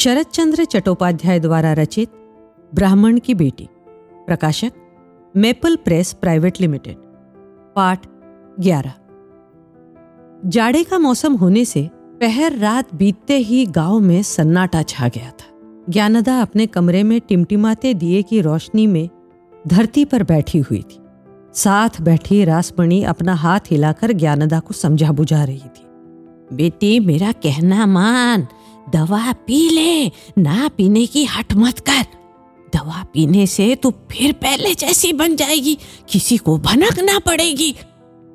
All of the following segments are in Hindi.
शरद चंद्र चट्टोपाध्याय द्वारा रचित ब्राह्मण की बेटी। प्रकाशक, मेपल प्रेस प्राइवेट लिमिटेड। पाठ 11 जाड़े का मौसम होने से पहर रात बीतते ही गाँव में सन्नाटा छा गया था। ज्ञानदा अपने कमरे में टिमटिमाते दिए की रोशनी में धरती पर बैठी हुई थी। साथ बैठी रासमणि अपना हाथ हिलाकर ज्ञानदा को समझा बुझा रही थी। बेटी, मेरा कहना मान दवा पी ले, ना पीने की हट मत कर। दवा पीने से तू फिर पहले जैसी बन जाएगी, किसी को भनकना पड़ेगी।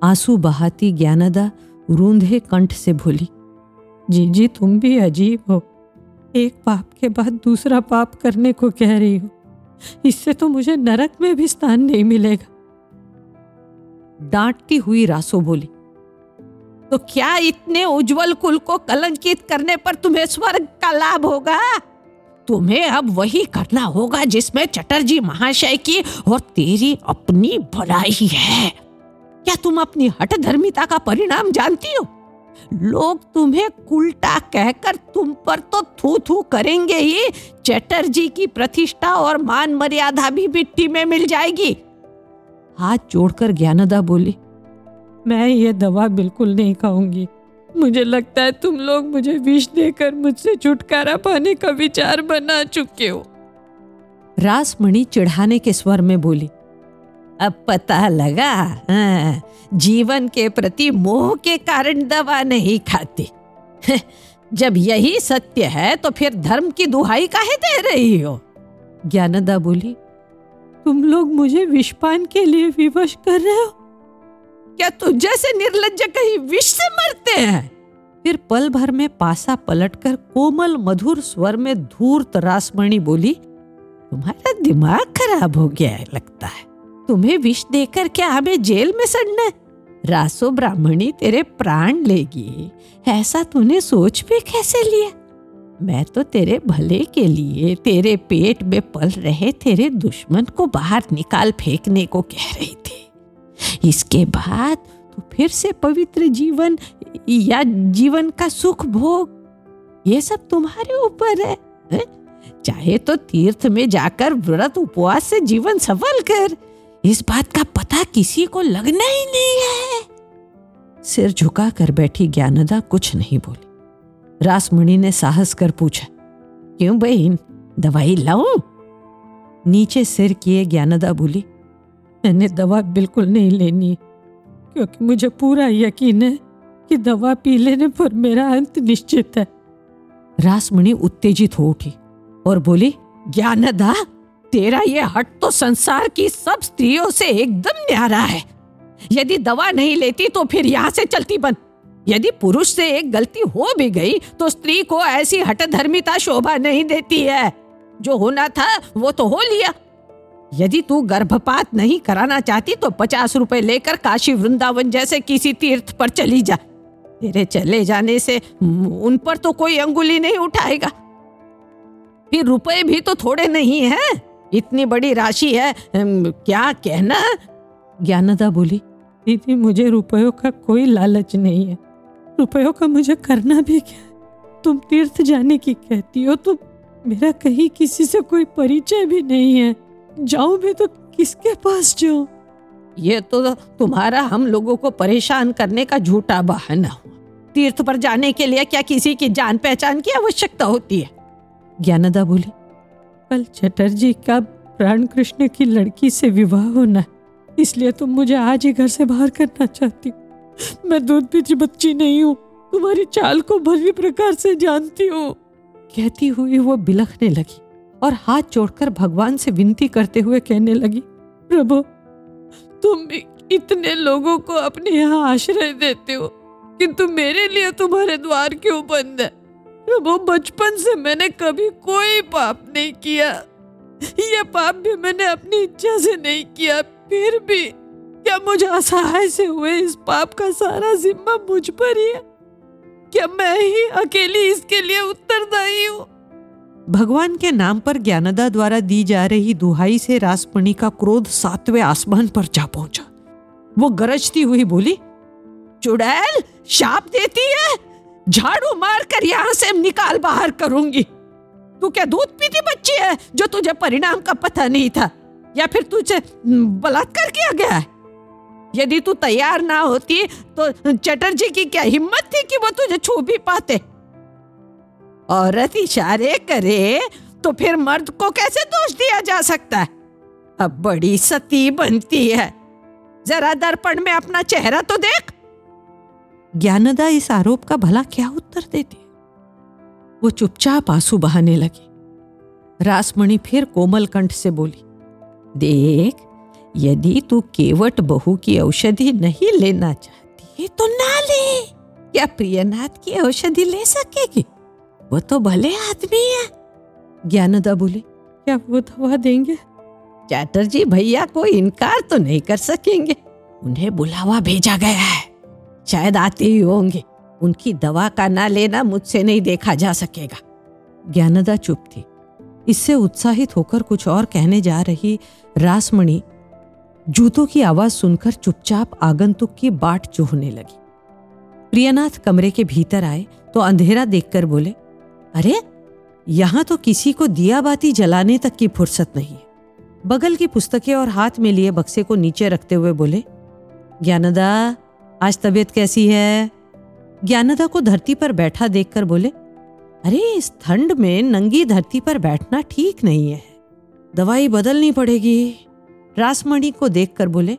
आँसू बहाती ज्ञानदा रूंधे कंठ से भूली जी जी तुम भी अजीब हो। एक पाप के बाद दूसरा पाप करने को कह रही हो। इससे तो मुझे नरक में भी स्थान नहीं मिलेगा। डांटती हुई रासो बोली तो क्या इतने उज्जवल कुल को कलंकित करने पर तुम्हें स्वर्ग का लाभ होगा? तुम्हें अब वही करना होगा जिसमें चटर्जी महाशय की और तेरी अपनी भलाई है। क्या तुम अपनी हट धर्मिता का परिणाम जानती हो? लोग तुम्हें उल्टा कहकर तुम पर तो थू थू करेंगे ही। चटर्जी की प्रतिष्ठा और मान मर्यादा भी मिट्टी में मिल जाएगी। हाथ जोड़कर ज्ञानदा बोली मैं ये दवा बिल्कुल नहीं खाऊँगी। मुझे लगता है तुम लोग मुझे विष देकर मुझसे छुटकारा पाने का विचार बना चुके हो। रासमणि चिढ़ाने के स्वर में बोली अब पता लगा हाँ, जीवन के प्रति मोह के कारण दवा नहीं खाती। जब यही सत्य है तो फिर धर्म की दुहाई काहे दे रही हो? ज्ञानदा बोली तुम लोग मुझे विषपान के लिए विवश कर रहे हो? क्या तू जैसे निर्लज कहीं विष से मरते हैं? फिर पल भर में पासा पलटकर कोमल मधुर स्वर में धूर्त रासमणि बोली, तुम्हारा दिमाग खराब हो गया है, लगता है। तुम्हें विष देकर क्या हमें जेल में सड़ना रासो ब्राह्मणी तेरे प्राण लेगी। ऐसा तूने सोच भी कैसे लिया? मैं तो तेरे भले के लिए तेरे पेट में पल रहे तेरे दुश्मन को बाहर निकाल फेंकने को कह रही थी। इसके बाद तो फिर से पवित्र जीवन या जीवन का सुख भोग। ये सब तुम्हारे ऊपर है, है? चाहे तो तीर्थ में जाकर व्रत उपवास से जीवन सफल कर। इस बात का पता किसी को लगना ही नहीं है। सिर झुका कर बैठी ज्ञानदा कुछ नहीं बोली। रासमणि ने साहस कर पूछा क्यों बहन दवाई लाऊं? नीचे सिर किए ज्ञानदा बोली मैंने दवा बिल्कुल नहीं लेनी, क्योंकि मुझे पूरा यकीन है कि दवा पी लेने पर मेरा अंत निश्चित है। रासमणि उत्तेजित हो उठी और बोली, ज्ञानदा, तेरा ये हट तो संसार की सब स्त्रियों से एकदम न्यारा है। यदि दवा नहीं लेती तो फिर यहाँ से चलती बन। यदि पुरुष से एक गलती हो भी गई तो स्त्री को ऐसी हट धर्मिता शोभा नहीं देती है। जो होना था वो तो हो लिया। यदि तू गर्भपात नहीं कराना चाहती तो पचास रुपए लेकर काशी वृंदावन जैसे किसी तीर्थ पर चली जा। तेरे चले जाने से उन पर तो कोई अंगुली नहीं उठाएगा। फिर रुपए भी तो थोड़े नहीं है। इतनी बड़ी राशि है। क्या कहना? ज्ञानदा बोली, दीदी, मुझे रुपयों का कोई लालच नहीं है। रुपयों का मुझे करना भी क्या तुम तीर्थ जाने की कहती हो तो मेरा कहीं किसी से कोई परिचय भी नहीं है। जाऊँ भी तो किसके पास जाऊँ? ये तो तुम्हारा हम लोगों को परेशान करने का झूठा बहाना हुआ। तीर्थ पर जाने के लिए क्या किसी की जान पहचान की आवश्यकता होती है? ज्ञानदा बोली कल चटर्जी का प्राण कृष्ण की लड़की से विवाह होना है इसलिए तुम मुझे आज ही घर से बाहर करना चाहती हो। मैं दूध पीती बच्ची नहीं हूँ तुम्हारी चाल को भली प्रकार से जानती हूँ। कहती हुई वो बिलखने लगी। और हाथ जोड़कर भगवान से विनती करते हुए कहने लगी, प्रभु, तुम इतने लोगों को अपने यहाँ आश्रय देते हो किंतु मेरे लिए तुम्हारे द्वार क्यों बंद है? वो बचपन से मैंने कभी कोई पाप नहीं किया। ये पाप भी मैंने अपनी इच्छा से नहीं किया, फिर भी क्या मुझे असहाय से हुए इस पाप का सारा जिम्मा मुझ पर ही है? क्या मैं ही अकेली इसके लिए उत्तरदायी हूँ? भगवान के नाम पर ज्ञानदा द्वारा दी जा रही दुहाई से रासमणि का क्रोध सातवें आसमान पर जा पहुँचा। वो गरजती हुई बोली, चुड़ैल, शाप देती है। झाड़ू मार कर यहाँ से निकाल बाहर करूँगी। तू क्या दूध पीती बच्ची है जो तुझे परिणाम का पता नहीं था? या फिर तुझे बलात्कार किया गया है? यदि तू तैयार ना होती तो चटर्जी की क्या हिम्मत थी कि वो तुझे छू भी पाते? औरत इशारे करे तो फिर मर्द को कैसे दोष दिया जा सकता है? अब बड़ी सती बनती है। जरा दर्पण में अपना चेहरा तो देख। ज्ञानदा इस आरोप का भला क्या उत्तर देती वो चुपचाप आँसू बहाने लगी। रासमणि फिर कोमल कंठ से बोली, देख, यदि तू केवट बहू की औषधि नहीं लेना चाहती तो ना ले। क्या प्रियनाथ की औषधि ले सकेगी? वो तो भले आदमी है। ज्ञानदा बोली क्या वो दवा देंगे? चैटर्जी भैया को इनकार तो नहीं कर सकेंगे। उन्हें बुलावा भेजा गया है। शायद आते ही होंगे। उनकी दवा का ना लेना मुझसे नहीं देखा जा सकेगा। ज्ञानदा चुप थी। इससे उत्साहित होकर कुछ और कहने जा रही रासमणि जूतों की आवाज़ सुनकर चुपचाप आगंतुक की बाट चूहने लगी। प्रियनाथ कमरे के भीतर आए तो अंधेरा देखकर बोले अरे, यहाँ तो किसी को दिया बाती जलाने तक की फुर्सत नहीं। बगल की पुस्तकें और हाथ में लिए बक्से को नीचे रखते हुए बोले, ज्ञानदा, आज तबीयत कैसी है? ज्ञानदा को धरती पर बैठा देखकर बोले, अरे, इस ठंड में नंगी धरती पर बैठना ठीक नहीं है। दवाई बदलनी पड़ेगी। रासमणि को देखकर बोले,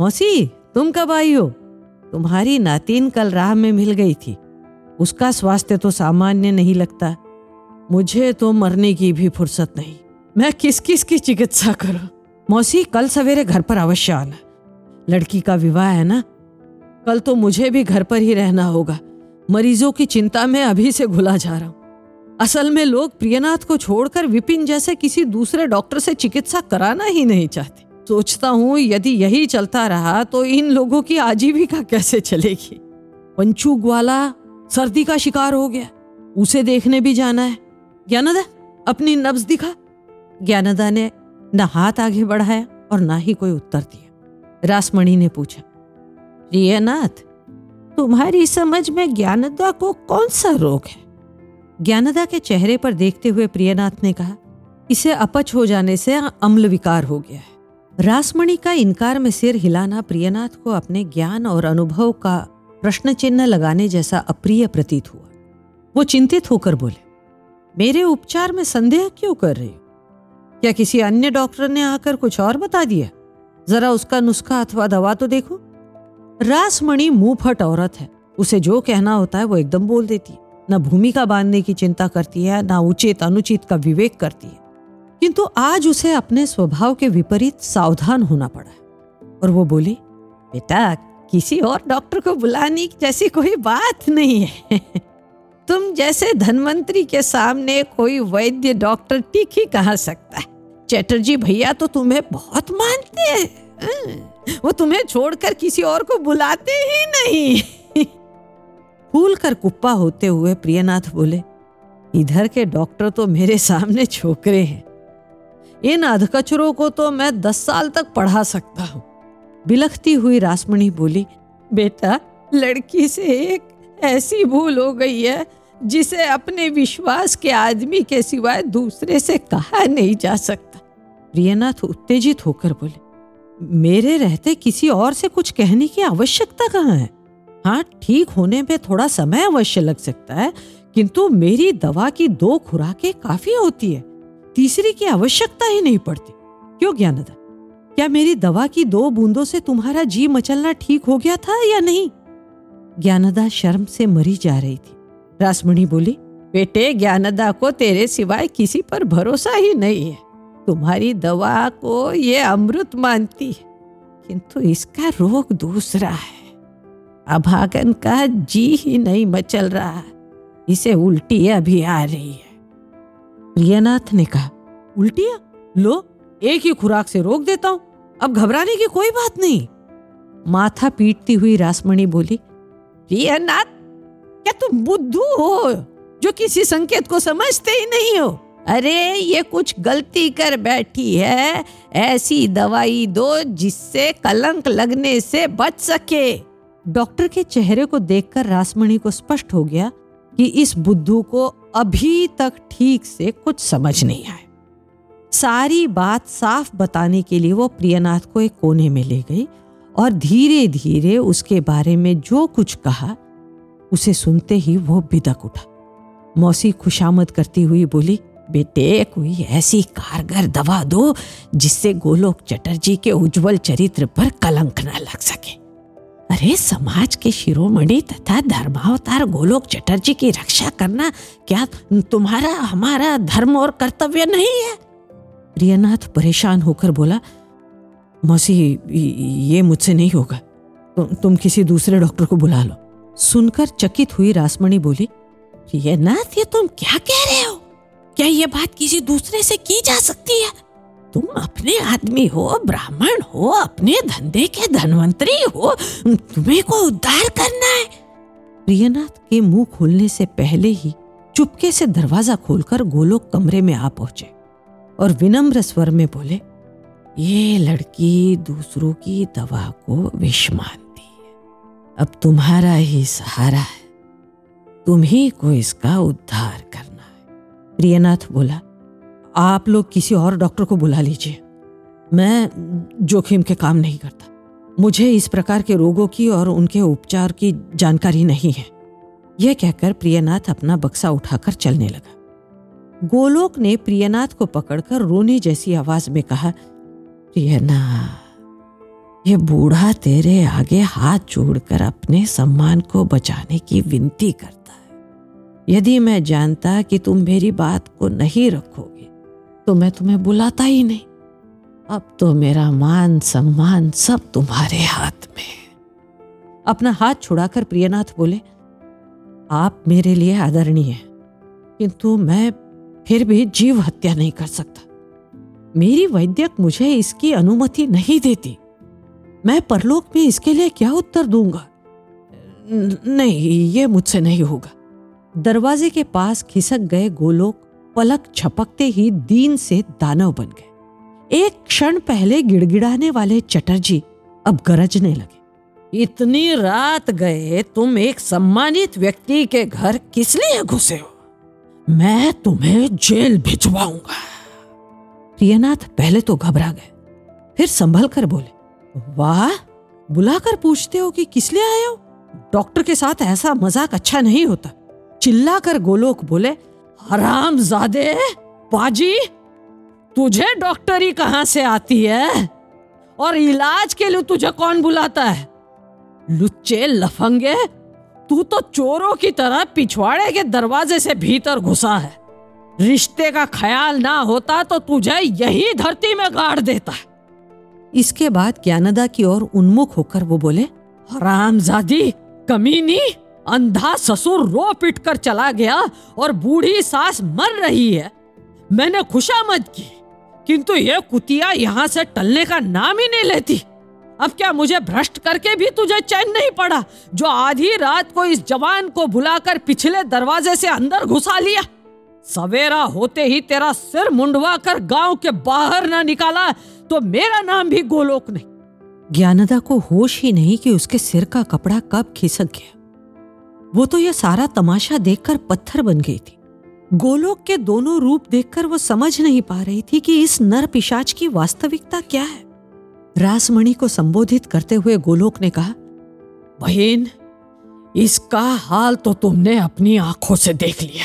मौसी, तुम कब आई हो? तुम्हारी नातीन कल राह में मिल गई थी। उसका स्वास्थ्य तो सामान्य नहीं लगता। मुझे तो मरने की भी फुर्सत नहीं। मैं किस किस की चिकित्सा करूँ? मौसी, कल सवेरे घर पर अवश्य आना। लड़की का विवाह है ना? कल तो मुझे भी घर पर ही रहना होगा। मरीजों की चिंता में अभी से घुला जा रहा हूँ। असल में लोग प्रियनाथ को छोड़कर विपिन जैसे किसी दूसरे डॉक्टर से चिकित्सा कराना ही नहीं चाहते। सोचता हूँ, यदि यही चलता रहा तो इन लोगों की आजीविका कैसे चलेगी? पंचू ग्वाला सर्दी का शिकार हो गया। उसे देखने भी जाना है। ज्ञानदा, अपनी नब्ज दिखा। ज्ञानदा ने न हाथ आगे बढ़ाया और ना ही कोई उत्तर दिया। रासमणि ने पूछा, प्रियनाथ, तुम्हारी समझ में ज्ञानदा को कौन सा रोग है? ज्ञानदा के चेहरे पर देखते हुए प्रियनाथ ने कहा, इसे अपच हो जाने से अम्ल विकार हो गया है। रासमणि का इनकार में सिर हिलाना प्रियनाथ को अपने ज्ञान और अनुभव का प्रश्न चिन्ह लगाने जैसा अप्रिय प्रतीत हुआ। वो चिंतित होकर बोले, मेरे उपचार में संदेह क्यों कर रही क्या किसी अन्य डॉक्टर ने आकर कुछ और बता दिया? जरा उसका नुस्खा अथवा दवा तो देखो। रासमणि मुँह फट औरत है। उसे जो कहना होता है वो एकदम बोल देती है। न भूमिका बांधने की चिंता करती है, ना उचित अनुचित का विवेक करती है। किंतु आज उसे अपने स्वभाव के विपरीत सावधान होना पड़ा और वो बोली, बेटा किसी और डॉक्टर को बुलाने जैसी कोई बात नहीं है। तुम जैसे धनवंतरी के सामने कोई वैद्य डॉक्टर टिक ही कहा सकता है। चैटर्जी भैया तो तुम्हें बहुत मानते हैं। वो तुम्हें छोड़कर किसी और को बुलाते ही नहीं। फूल कर कुप्पा होते हुए प्रियनाथ बोले, इधर के डॉक्टर तो मेरे सामने छोकरे हैं। इन अधकचरों को तो मैं दस साल तक पढ़ा सकता हूँ। बिलखती हुई रासमणी बोली, बेटा, लड़की से एक ऐसी भूल हो गई है, जिसे अपने विश्वास के आदमी के सिवाय दूसरे से कहा नहीं जा सकता। प्रियनाथ उत्तेजित होकर बोले, मेरे रहते किसी और से कुछ कहने की आवश्यकता कहाँ है? हाँ ठीक होने में थोड़ा समय अवश्य लग सकता है, किंतु मेरी दवा की दो खुराकें काफ़ी होती है, तीसरी की आवश्यकता ही नहीं पड़ती। क्यों ज्ञानदा क्या मेरी दवा की दो बूंदों से तुम्हारा जी मचलना ठीक हो गया था या नहीं? ज्ञानदा शर्म से मरी जा रही थी। रासमणी बोली, बेटे, ज्ञानदा को तेरे सिवाय किसी पर भरोसा ही नहीं है। तुम्हारी दवा को ये अमृत मानती है, किंतु इसका रोग दूसरा है। अभागन का जी ही नहीं मचल रहा, इसे उल्टियाँ भी आ रही है। प्रियनाथ ने कहा, उल्टियाँ? लो, एक ही खुराक से रोक देता हूँ। अब घबराने की कोई बात नहीं। माथा पीटती हुई रासमणी बोली, प्रियनाथ, क्या तुम बुद्धू हो जो किसी संकेत को समझते ही नहीं हो? अरे, ये कुछ गलती कर बैठी है। ऐसी दवाई दो जिससे कलंक लगने से बच सके। डॉक्टर के चेहरे को देखकर रासमणी को स्पष्ट हो गया कि इस बुद्धू को अभी तक ठीक से कुछ समझ नहीं आया। सारी बात साफ़ बताने के लिए वो प्रियनाथ को एक कोने में ले गई और धीरे धीरे उसके बारे में जो कुछ कहा, उसे सुनते ही वो बिदक उठा। मौसी खुशामद करती हुई बोली, बेटे, कोई ऐसी कारगर दवा दो जिससे गोलोक चटर्जी के उज्जवल चरित्र पर कलंक न लग सके। अरे, समाज के शिरोमणि तथा धर्मावतार गोलोक चटर्जी की रक्षा करना क्या तुम्हारा, हमारा धर्म और कर्तव्य नहीं है? प्रियनाथ परेशान होकर बोला मौसी ये मुझसे नहीं होगा। तु, तुम किसी दूसरे डॉक्टर को बुला लो। सुनकर चकित हुई रासमणी बोली प्रियनाथ ये तुम क्या कह रहे हो? क्या ये बात किसी दूसरे से की जा सकती है? तुम अपने आदमी हो ब्राह्मण हो अपने धंधे के धनवंतरी हो तुम्हें को उद्धार करना है? प्रियनाथ के मुँह खोलने से पहले ही चुपके से दरवाज़ा खोलकर गोलोक कमरे में आ पहुँचे। और विनम्र स्वर में बोले, ये लड़की दूसरों की दवा को विष मानती है। अब तुम्हारा ही सहारा है। तुम ही को इसका उद्धार करना है। प्रियनाथ बोला, आप लोग किसी और डॉक्टर को बुला लीजिए। मैं जोखिम के काम नहीं करता। मुझे इस प्रकार के रोगों की और उनके उपचार की जानकारी नहीं है। यह कहकर प्रियनाथ अपना बक्सा उठाकर चलने लगा। गोलोक ने प्रियनाथ को पकड़कर रोने जैसी आवाज़ में कहा प्रियनाथ ये बूढ़ा तेरे आगे हाथ जोड़कर अपने सम्मान को बचाने की विनती करता है। यदि मैं जानता कि तुम मेरी बात को नहीं रखोगे तो मैं तुम्हें बुलाता ही नहीं। अब तो मेरा मान, सम्मान सब तुम्हारे हाथ में अपना हाथ छुड़ाकर प्रियनाथ बोले, आप मेरे लिए आदरणीय हैं, किंतु मैं फिर भी जीव हत्या नहीं कर सकता। मेरी वैद्यक मुझे इसकी अनुमति नहीं देती। मैं परलोक में इसके लिए क्या उत्तर दूँगा? नहीं, ये मुझसे नहीं होगा। दरवाजे के पास खिसक गए गोलोक पलक छपकते ही दीन से दानव बन गए। एक क्षण पहले गिड़गिड़ाने वाले चटर्जी अब गरजने लगे। इतनी रात गए, तुम एक सम्मानित व्यक्ति के घर किस लिए घुसे हो? मैं तुम्हें जेल भिजवाऊँगा। प्रियनाथ पहले तो घबरा गए, फिर संभल कर बोले, वाह, बुलाकर पूछते हो कि किस लिए आए हो? डॉक्टर के साथ ऐसा मज़ाक अच्छा नहीं होता। चिल्लाकर गोलोक बोले हराम जादे बाजी तुझे डॉक्टरी कहाँ से आती है? और इलाज के लिए तुझे कौन बुलाता है? लुच्चे, लफंगे तू तो चोरों की तरह पिछवाड़े के दरवाजे से भीतर घुसा है। रिश्ते का ख्याल ना होता तो तुझे यही धरती में गाड़ देता। इसके बाद ज्ञानदा की ओर उन्मुख होकर वो बोले हरामजादी कमीनी अंधा ससुर रो पिट कर चला गया और बूढ़ी सास मर रही है। मैंने खुशामद की किंतु ये कुतिया यहाँ से टलने का नाम ही नहीं लेती। अब क्या मुझे भ्रष्ट करके भी तुझे चैन नहीं पड़ा, जो आधी रात को इस जवान को बुलाकर पिछले दरवाजे से अंदर घुसा लिया? सवेरा होते ही तेरा सिर मुंडवा कर गाँव के बाहर ना निकाला तो मेरा नाम भी गोलोक नहीं। ज्ञानदा को होश ही नहीं कि उसके सिर का कपड़ा कब खिसक गया। वो तो यह सारा तमाशा देखकर पत्थर बन गई थी। गोलोक के दोनों रूप देखकर वो समझ नहीं पा रही थी कि इस नर पिशाच की वास्तविकता क्या है। रासमणि को संबोधित करते हुए गोलोक ने कहा, बहन, इसका हाल तो तुमने अपनी आँखों से देख लिया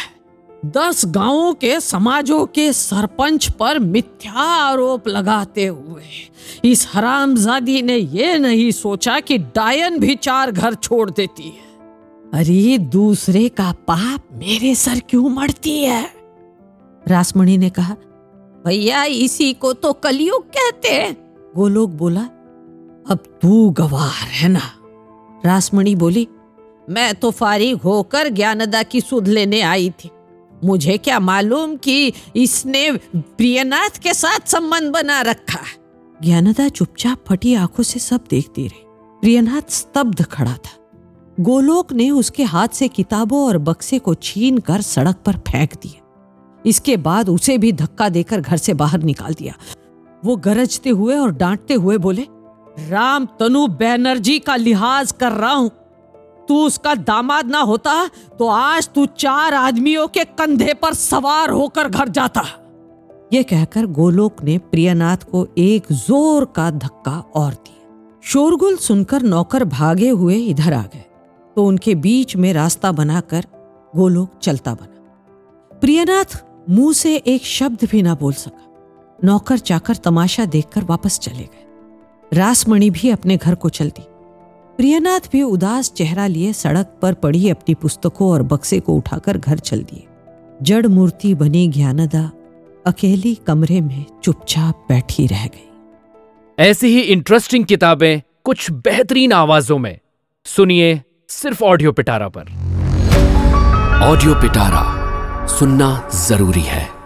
दस गाँवों के समाजों के सरपंच पर मिथ्या आरोप लगाते हुए इस हरामजादी ने यह नहीं सोचा कि डायन भी चार घर छोड़ देती है। अरे, दूसरे का पाप मेरे सर क्यों मरती है? रासमणि ने कहा, भैया, इसी को तो कलयुग कहते हैं। गोलोक बोला, अब तू गवाह है ना? रासमणि बोली, मैं तो फारिग होकर ज्ञानदा की सुध लेने आई थी। मुझे क्या मालूम कि इसने प्रियनाथ के साथ संबंध बना रखा ज्ञानदा चुपचाप फटी आँखों से सब देखती रही। प्रियनाथ स्तब्ध खड़ा था। गोलोक ने उसके हाथ से किताबों और बक्से को छीन कर सड़क पर फेंक दिया इसके बाद उसे भी धक्का देकर घर से बाहर निकाल दिया। वो गरजते हुए और डांटते हुए बोले, राम तनु बैनर्जी का लिहाज कर रहा हूँ। तू उसका दामाद ना होता तो आज तू चार आदमियों के कंधे पर सवार होकर घर जाता। ये कहकर गोलोक ने प्रियनाथ को एक ज़ोर का धक्का और दिया। शोरगुल सुनकर नौकर भागे हुए इधर आ गए। तो उनके बीच में रास्ता बनाकर गोलोक चलता बना। प्रियनाथ मुँह से एक शब्द भी ना बोल सका। नौकर चाकर तमाशा देखकर वापस चले गए। रासमणि भी अपने घर को चल दी प्रियनाथ भी उदास चेहरा लिए सड़क पर पड़ी अपनी पुस्तकों और बक्से को उठाकर घर चल दिए। जड़ मूर्ति बनी ज्ञानदा अकेली कमरे में चुपचाप बैठी रह गई। ऐसी ही इंटरेस्टिंग किताबें कुछ बेहतरीन आवाजों में। सुनिए सिर्फ़ ऑडियो पिटारा पर। ऑडियो पिटारा सुनना ज़रूरी है।